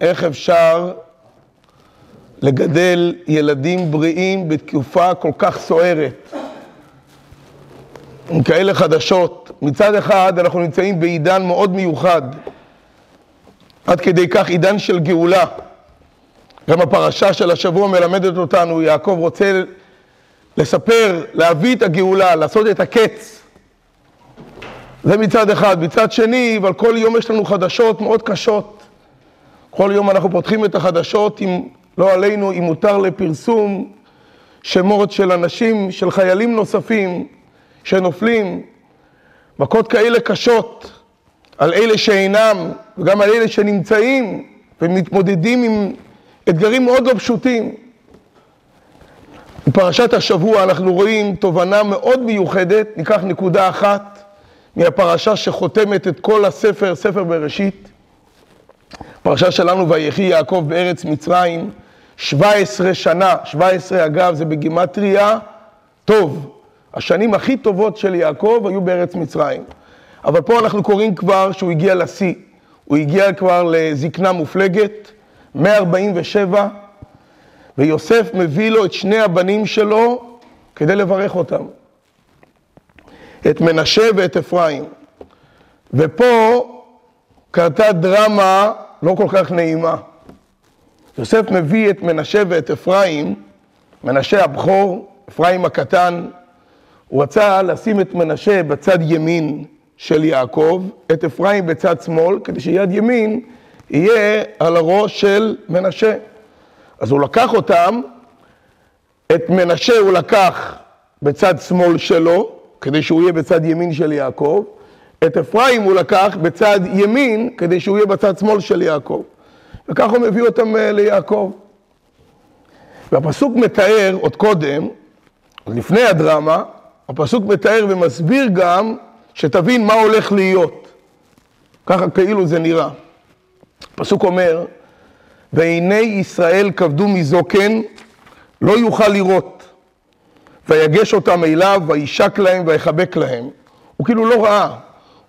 איך אפשר לגדל ילדים בריאים בתקופה כל כך סוערת. עם כאלה חדשות. מצד אחד אנחנו נמצאים בעידן מאוד מיוחד, עד כדי כך עידן של גאולה. גם הפרשה של השבוע מלמדת אותנו, יעקב רוצה לספר, להביא את הגאולה, לעשות את הקץ. זה מצד אחד. מצד שני, אבל כל יום יש לנו חדשות מאוד קשות. כל יום אנחנו פותחים את החדשות, עם, לא עלינו, אם מותר לפרסום שמות של אנשים, של חיילים נוספים שנופלים, מכות כאלה קשות על אלה שאינם, וגם על אלה שנמצאים ומתמודדים עם אתגרים מאוד לא פשוטים. בפרשת השבוע אנחנו רואים תובנה מאוד מיוחדת, ניקח נקודה אחת מהפרשה שחותמת את כל הספר, ספר בראשית. פרשה שלנו, ויחי יעקב בארץ מצרים, 17 שנה, 17 אגב זה בגימטריה, טוב. השנים הכי טובות של יעקב היו בארץ מצרים. אבל פה אנחנו קוראים כבר שהוא הגיע לשיא. הוא הגיע כבר לזקנה מופלגת, 147, ויוסף מביא לו את שני הבנים שלו כדי לברך אותם. את מנשה ואת אפרים. ופה קרתה דרמה לא כל כך נעימה. יוסף מביא את מנשה ואת אפרים, מנשה הבכור, אפרים הקטן, הוא רצה לשים את מנשה בצד ימין של יעקב, את אפרים בצד שמאל, כדי שיד ימין יהיה על הראש של מנשה. אז הוא לקח אותם, את מנשה הוא לקח בצד שמאל שלו, כדי שהוא יהיה בצד ימין של יעקב, את אפרים הוא לקח בצד ימין, כדי שהוא יהיה בצד שמאל של יעקב. וכך הוא מביא אותם אה, ליעקב. והפסוק מתאר עוד קודם, עוד לפני הדרמה, הפסוק מתאר ומסביר גם שתבין מה הולך להיות. ככה כאילו זה נראה. הפסוק אומר, והנה ישראל כבדו מזוקן, לא יוכל לראות. ויגש אותם אליו, וישק להם, ויחבק להם. הוא כאילו לא ראה.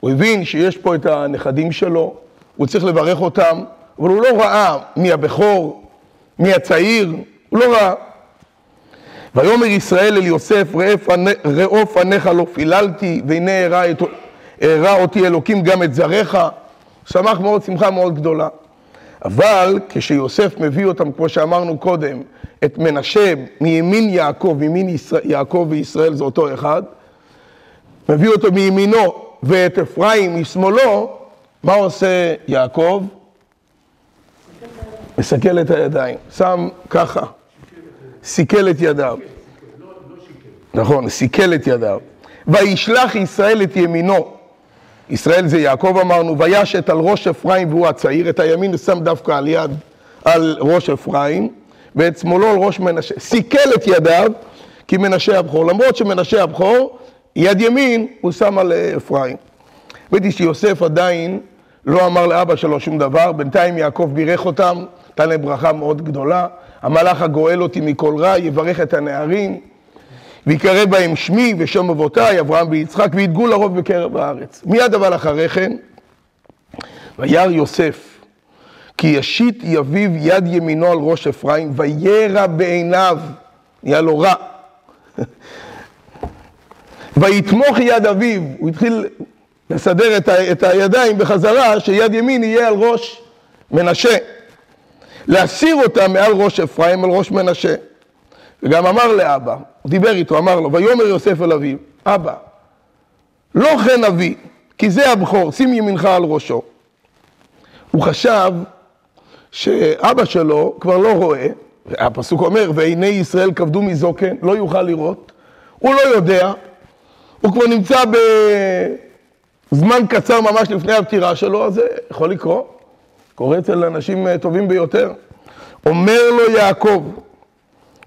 הוא הבין שיש פה את הנכדים שלו, הוא צריך לברך אותם, אבל הוא לא ראה מי הבכור, מי הצעיר, הוא לא ראה. ויאמר ישראל אל יוסף, ראו פניך לא פיללתי, והנה הראה אותי אלוקים גם את זרעך. שמח מאוד, שמחה מאוד גדולה. אבל כשיוסף מביא אותם, כמו שאמרנו קודם, את מנשה מימין יעקב, ישראל, יעקב וישראל זה אותו אחד, מביא אותו מימינו ואת אפרים משמאלו, מה עושה יעקב? מסכל את הידיים, שם ככה, סיכל את ידיו. נכון, סיכל את ידיו. וישלח ישראל את ימינו. ישראל זה יעקב אמרנו, וישת על ראש אפרים והוא הצעיר, את הימין שם דווקא על יד, על ראש אפרים, ואת שמאלו על ראש מנשה. סיכל את ידיו, כי מנשה הבכור. למרות שמנשה הבכור, יד ימין הוא שם על אה, אפרים. ראיתי שיוסף עדיין לא אמר לאבא שלו שום דבר, בינתיים יעקב בירך אותם, נתן להם ברכה מאוד גדולה. המלאך הגואל אותי מכל רע, יברך את הנערים. ויקרא בהם שמי ושם אבותיי, אברהם ויצחק, וידגו לרוב בקרב הארץ. מיד אבל אחרי כן, וירא יוסף, כי ישית יביב יד ימינו על ראש אפרים, וירא בעיניו, נהיה לו רע. ויתמוך יד אביו, הוא התחיל לסדר את, ה, את הידיים בחזרה, שיד ימין יהיה על ראש מנשה. להסיר אותה מעל ראש אפרים על ראש מנשה. וגם אמר לאבא, הוא דיבר איתו, אמר לו, ויאמר יוסף אל אביו, אבא, לא כן אבי, כי זה הבכור, שים ימינך על ראשו. הוא חשב שאבא שלו כבר לא רואה, הפסוק אומר, ועיני ישראל כבדו מזוקן, לא יוכל לראות, הוא לא יודע, הוא כבר נמצא בזמן קצר ממש לפני הפטירה שלו, אז זה יכול לקרות, קורה אצל אנשים טובים ביותר. אומר לו יעקב,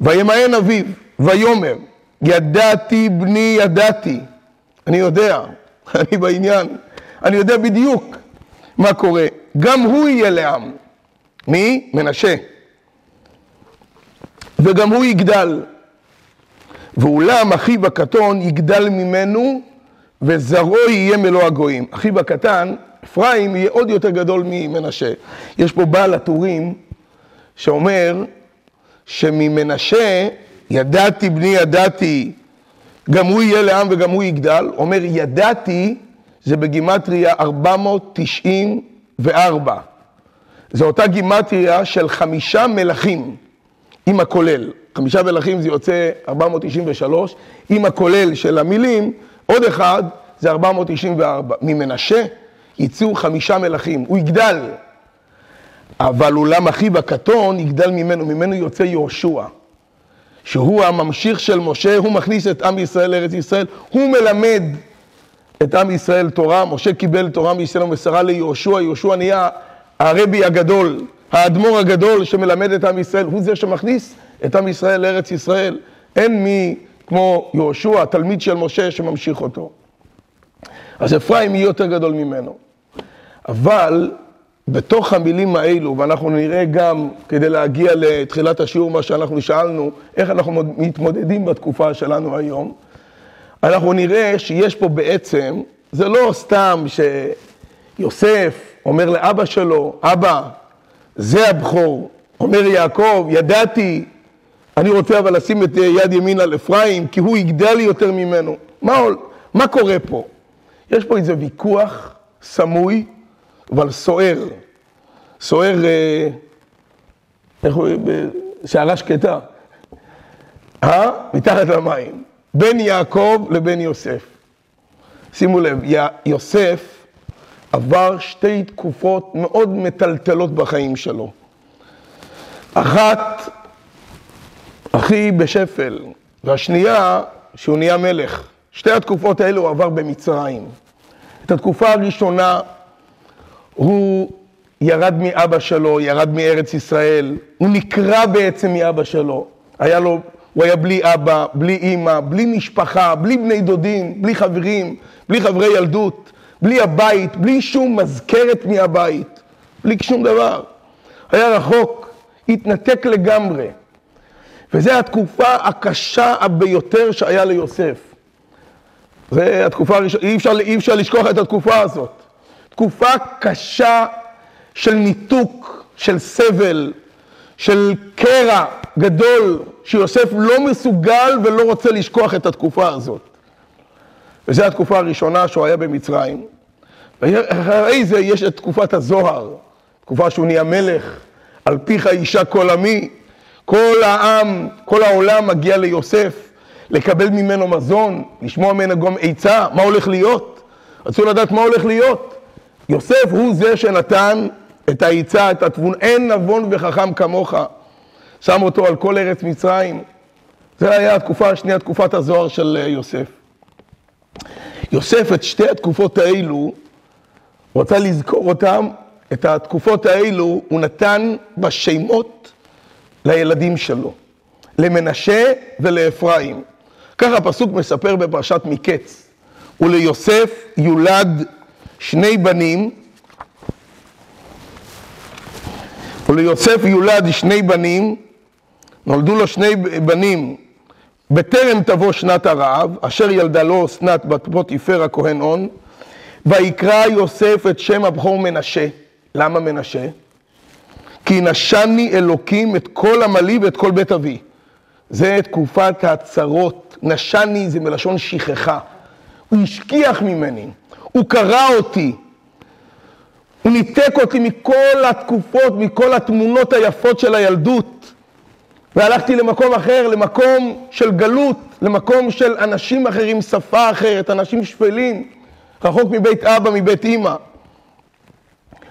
וימאן אביו, ויאמר, ידעתי בני ידעתי, אני יודע, אני בעניין, אני יודע בדיוק מה קורה, גם הוא יהיה לעם. מי? מנשה. וגם הוא יגדל. ואולם אחיו הקטון יגדל ממנו וזרעו יהיה מלוא הגויים. אחיו הקטן אפרים יהיה עוד יותר גדול ממנשה. יש פה בעל הטורים שאומר שממנשה ידעתי בני ידעתי, גם הוא יהיה לעם וגם הוא יגדל. אומר ידעתי זה בגימטריה 494. זו אותה גימטריה של חמישה מלכים עם הכולל. חמישה מלכים זה יוצא 493, עם הכולל של המילים, עוד אחד זה 494. ממנשה יצאו חמישה מלכים, הוא יגדל. אבל אולם אחיו הקטון יגדל ממנו, ממנו יוצא יהושע. שהוא הממשיך של משה, הוא מכניס את עם ישראל לארץ ישראל, הוא מלמד את עם ישראל תורה, משה קיבל תורה מישראל ומסרה ליהושע, יהושע נהיה הרבי הגדול, האדמו"ר הגדול שמלמד את עם ישראל, הוא זה שמכניס את עם ישראל לארץ ישראל. אין מי כמו יהושע, התלמיד של משה, שממשיך אותו. אז אפרים יהיה יותר גדול ממנו. אבל בתוך המילים האלו, ואנחנו נראה גם, כדי להגיע לתחילת השיעור, מה שאנחנו שאלנו, איך אנחנו מתמודדים בתקופה שלנו היום, אנחנו נראה שיש פה בעצם, זה לא סתם שיוסף אומר לאבא שלו, אבא, זה הבכור. אומר יעקב, ידעתי, אני רוצה אבל לשים את יד ימין על אפרים, כי הוא יגדל לי יותר ממנו. מה, מה קורה פה? יש פה איזה ויכוח סמוי, אבל סוער. סוער, אה, איך הוא, בסערה שקטה. אה? מתחת למים. בין יעקב לבין יוסף. שימו לב, יוסף עבר שתי תקופות מאוד מטלטלות בחיים שלו. אחת, אחי בשפל, והשנייה, שהוא נהיה מלך. שתי התקופות האלו הוא עבר במצרים. את התקופה הראשונה הוא ירד מאבא שלו, ירד מארץ ישראל, הוא נקרע בעצם מאבא שלו. היה לו, הוא היה בלי אבא, בלי אימא, בלי משפחה, בלי בני דודים, בלי חברים, בלי חברי ילדות. בלי הבית, בלי שום מזכרת מהבית, בלי שום דבר. היה רחוק, התנתק לגמרי. וזו התקופה הקשה ביותר שהיה ליוסף. זו התקופה הראשונה, אי אפשר, אי אפשר לשכוח את התקופה הזאת. תקופה קשה של ניתוק, של סבל, של קרע גדול, שיוסף לא מסוגל ולא רוצה לשכוח את התקופה הזאת. וזו התקופה הראשונה שהוא היה במצרים. ואחרי זה יש את תקופת הזוהר, תקופה שהוא נהיה מלך, על פיך אישה כל עמי, כל העם, כל העולם מגיע ליוסף לקבל ממנו מזון, לשמוע ממנו גם עצה, מה הולך להיות. רצו לדעת מה הולך להיות. יוסף הוא זה שנתן את העצה, את התבון, אין נבון וחכם כמוך. שם אותו על כל ארץ מצרים. זה היה התקופה השנייה, תקופת הזוהר של יוסף. יוסף, את שתי התקופות האלו, הוא רצה לזכור אותם, את התקופות האלו, הוא נתן בשמות לילדים שלו, למנשה ולאפרים. ככה הפסוק מספר בפרשת מקץ. וליוסף יולד שני בנים, וליוסף יולד שני בנים, נולדו לו שני בנים בטרם תבוא שנת הרעב, אשר ילדה לו אסנת בת פוטיפר הכהן און, ויקרא יוסף את שם הבכור מנשה. למה מנשה? כי נשני אלוקים את כל עמלי ואת כל בית אבי. זה תקופת הצרות. נשני זה מלשון שכחה. הוא השכיח ממני, הוא קרא אותי, הוא ניתק אותי מכל התקופות, מכל התמונות היפות של הילדות. והלכתי למקום אחר, למקום של גלות, למקום של אנשים אחרים, שפה אחרת, אנשים שפלים, רחוק מבית אבא, מבית אימא.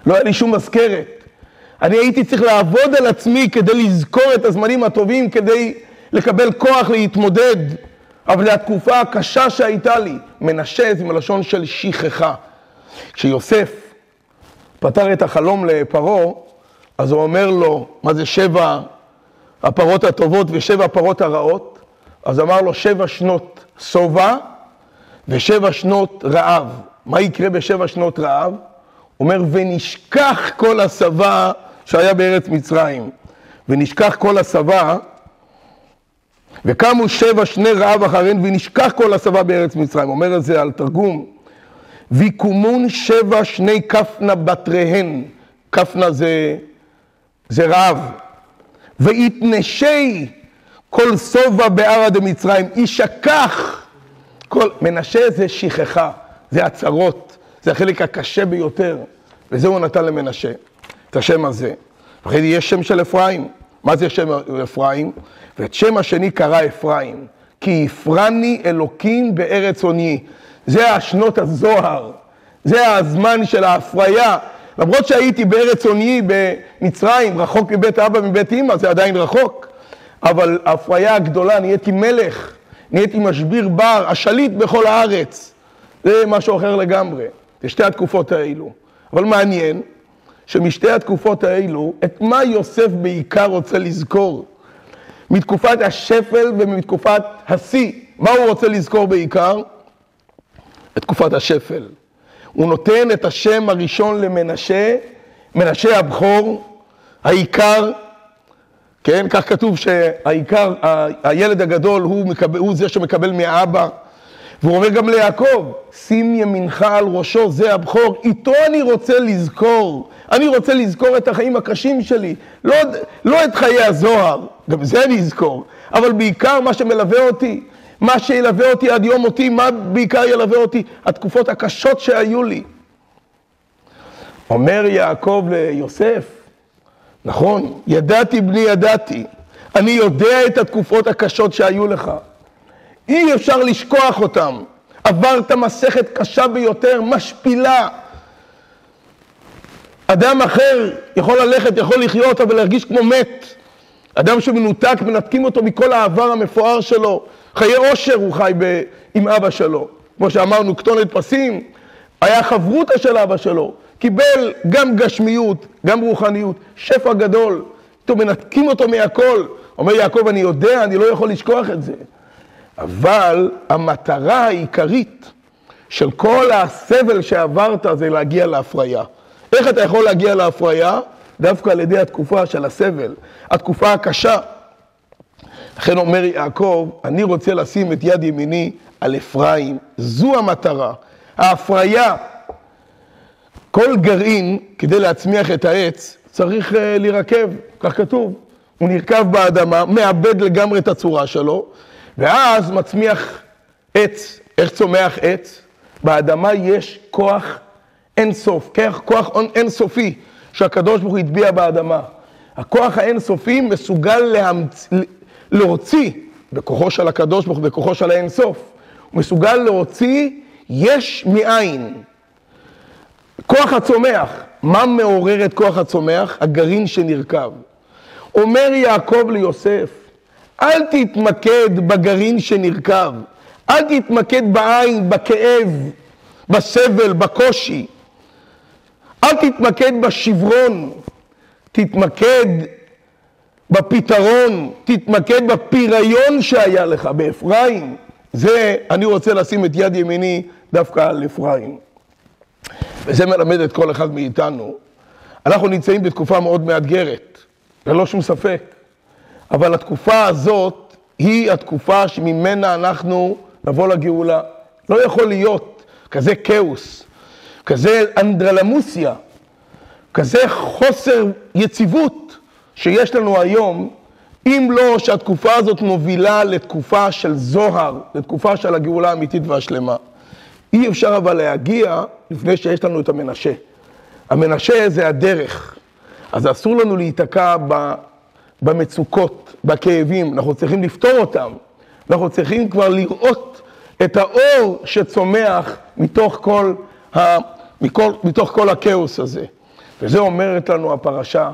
לא היה לי שום מזכרת. אני הייתי צריך לעבוד על עצמי כדי לזכור את הזמנים הטובים, כדי לקבל כוח להתמודד. אבל התקופה הקשה שהייתה לי. מנשה זה מלשון של שכחה. כשיוסף פתר את החלום לפרעה, אז הוא אומר לו, מה זה שבע הפרות הטובות ושבע הפרות הרעות, אז אמר לו שבע שנות שובע ושבע שנות רעב. מה יקרה בשבע שנות רעב? הוא אומר, ונשכח כל השבע שהיה בארץ מצרים. ונשכח כל השבע, וקמו שבע שני רעב אחריהן, ונשכח כל השבע בארץ מצרים. אומר את זה על תרגום. ויקומון שבע שני כפנה בתריהן, כפנה זה, זה רעב, ויתנשי כל שובע בערה דמצרים, ישכח כל, מנשה זה שכחה, זה הצרות, זה החלק הקשה ביותר, וזה הוא נתן למנשה, את השם הזה. אחרי זה יש שם של אפרים, מה זה שם אפרים? ואת שם השני קרא אפרים, כי הפרני אלוקים בארץ עוני. זה השנות הזוהר, זה הזמן של ההפריה. למרות שהייתי בארץ עוני במצרים, רחוק מבית אבא, מבית אמא, זה עדיין רחוק, אבל ההפריה הגדולה, נהייתי מלך, נהייתי משביר בר, השליט בכל הארץ. זה משהו אחר לגמרי, זה שתי התקופות האלו. אבל מעניין שמשתי התקופות האלו, את מה יוסף בעיקר רוצה לזכור? מתקופת השפל ומתקופת השיא. מה הוא רוצה לזכור בעיקר? את תקופת השפל. הוא נותן את השם הראשון למנשה, מנשה הבכור, העיקר, כן, כך כתוב שהעיקר, הילד הגדול הוא, מקבל, הוא זה שמקבל מהאבא, והוא אומר גם ליעקב, שים ימינך על ראשו, זה הבכור, איתו אני רוצה לזכור, אני רוצה לזכור את החיים הקשים שלי, לא, לא את חיי הזוהר, גם זה אני אזכור, אבל בעיקר מה שמלווה אותי, מה שילווה אותי עד יום מותי, מה בעיקר ילווה אותי? התקופות הקשות שהיו לי. אומר יעקב ליוסף, נכון, ידעתי בני ידעתי, אני יודע את התקופות הקשות שהיו לך. אי אפשר לשכוח אותם. עברת מסכת קשה ביותר, משפילה. אדם אחר יכול ללכת, יכול לחיות, אבל להרגיש כמו מת. אדם שמנותק, מנתקים אותו מכל העבר המפואר שלו. חיי עושר הוא חי ב... עם אבא שלו. כמו שאמרנו, כתונת פסים, היה חברותא של אבא שלו. קיבל גם גשמיות, גם רוחניות, שפע גדול. פתאום מנתקים אותו מהכל. אומר יעקב, אני יודע, אני לא יכול לשכוח את זה. אבל המטרה העיקרית של כל הסבל שעברת זה להגיע להפריה. איך אתה יכול להגיע להפריה? דווקא על ידי התקופה של הסבל, התקופה הקשה. לכן אומר יעקב, אני רוצה לשים את יד ימיני על אפרים, זו המטרה. ההפריה, כל גרעין, כדי להצמיח את העץ, צריך uh, להירקב, כך כתוב. הוא נרקב באדמה, מאבד לגמרי את הצורה שלו, ואז מצמיח עץ. איך צומח עץ? באדמה יש כוח אינסוף, כוח אינסופי שהקדוש ברוך הוא הטביע באדמה. הכוח האינסופי מסוגל להמצ... להוציא, בכוחו של הקדוש ברוך הוא, בכוחו של האינסוף, הוא מסוגל להוציא יש מאין. כוח הצומח, מה מעורר את כוח הצומח? הגרעין שנרקב. אומר יעקב ליוסף, אל תתמקד בגרעין שנרקב, אל תתמקד בעין, בכאב, בסבל, בקושי. אל תתמקד בשברון, תתמקד בפתרון, תתמקד בפיריון שהיה לך באפרים. זה, אני רוצה לשים את יד ימיני דווקא על אפרים. וזה מלמד את כל אחד מאיתנו. אנחנו נמצאים בתקופה מאוד מאתגרת, ללא שום ספק. אבל התקופה הזאת היא התקופה שממנה אנחנו נבוא לגאולה. לא יכול להיות כזה כאוס, כזה אנדרלמוסיה, כזה חוסר יציבות שיש לנו היום, אם לא שהתקופה הזאת מובילה לתקופה של זוהר, לתקופה של הגאולה האמיתית והשלמה. אי אפשר אבל להגיע לפני שיש לנו את המנשה. המנשה זה הדרך, אז אסור לנו להיתקע במצוקות, בכאבים, אנחנו צריכים לפתור אותם. אנחנו צריכים כבר לראות את האור שצומח מתוך כל. מכל, מתוך כל הכאוס הזה. וזה אומרת לנו הפרשה,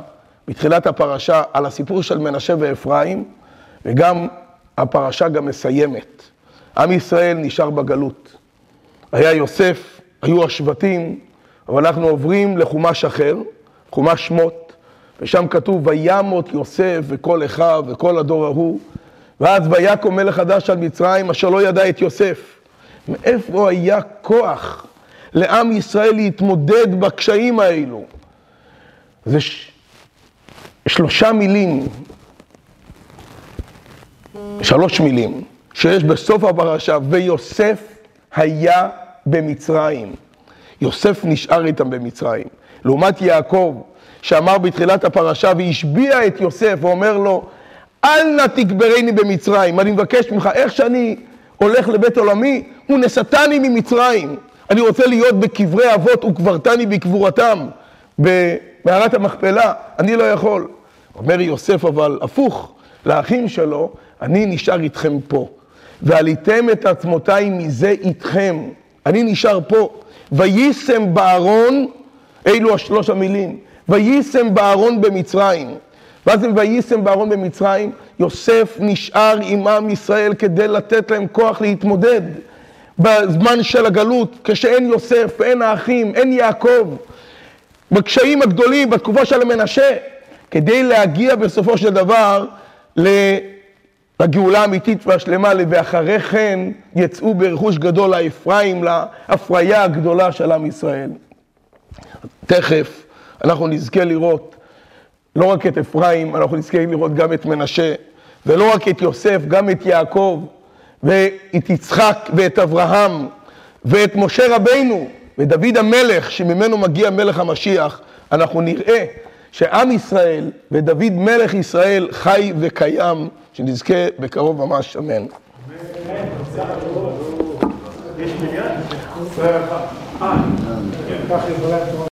בתחילת הפרשה, על הסיפור של מנשה ואפרים, וגם הפרשה גם מסיימת. עם ישראל נשאר בגלות. היה יוסף, היו השבטים, אבל אנחנו עוברים לחומש אחר, חומש שמות, ושם כתוב, וימות יוסף וכל אחיו וכל הדור ההוא, ואז ויקום מלך חדש על מצרים, אשר לא ידע את יוסף. מאיפה היה כוח לעם ישראל להתמודד בקשיים האלו? זה ש... שלושה מילים, שלוש מילים, שיש בסוף הפרשה, ויוסף היה במצרים. יוסף נשאר איתם במצרים. לעומת יעקב, שאמר בתחילת הפרשה והשביע את יוסף ואומר לו, אל נא תגברני במצרים, אני מבקש ממך, איך שאני הולך לבית עולמי, ונשאתני ממצרים. אני רוצה להיות בקברי אבות וקברתני בקבורתם, במערת המכפלה, אני לא יכול. אומר יוסף אבל הפוך, לאחים שלו, אני נשאר איתכם פה. ועליתם את עצמותיי מזה איתכם. אני נשאר פה. ויישם בארון, אלו השלוש המילים, ויישם בארון במצרים. ואז הם ויישם בארון במצרים, יוסף נשאר עם עם ישראל כדי לתת להם כוח להתמודד בזמן של הגלות, כשאין יוסף, אין האחים, אין יעקב, בקשיים הגדולים, בתקופה של המנשה, כדי להגיע בסופו של דבר לגאולה האמיתית והשלמה, ואחרי כן יצאו ברכוש גדול לאפרים, להפריה הגדולה של עם ישראל. תכף אנחנו נזכה לראות לא רק את אפרים, אנחנו נזכה לראות גם את מנשה, ולא רק את יוסף, גם את יעקב, ואת יצחק ואת אברהם, ואת משה רבינו, ודוד המלך, שממנו מגיע מלך המשיח, אנחנו נראה שעם ישראל ודוד מלך ישראל חי וקיים, שנזכה בקרוב ממש, אמן. אמן.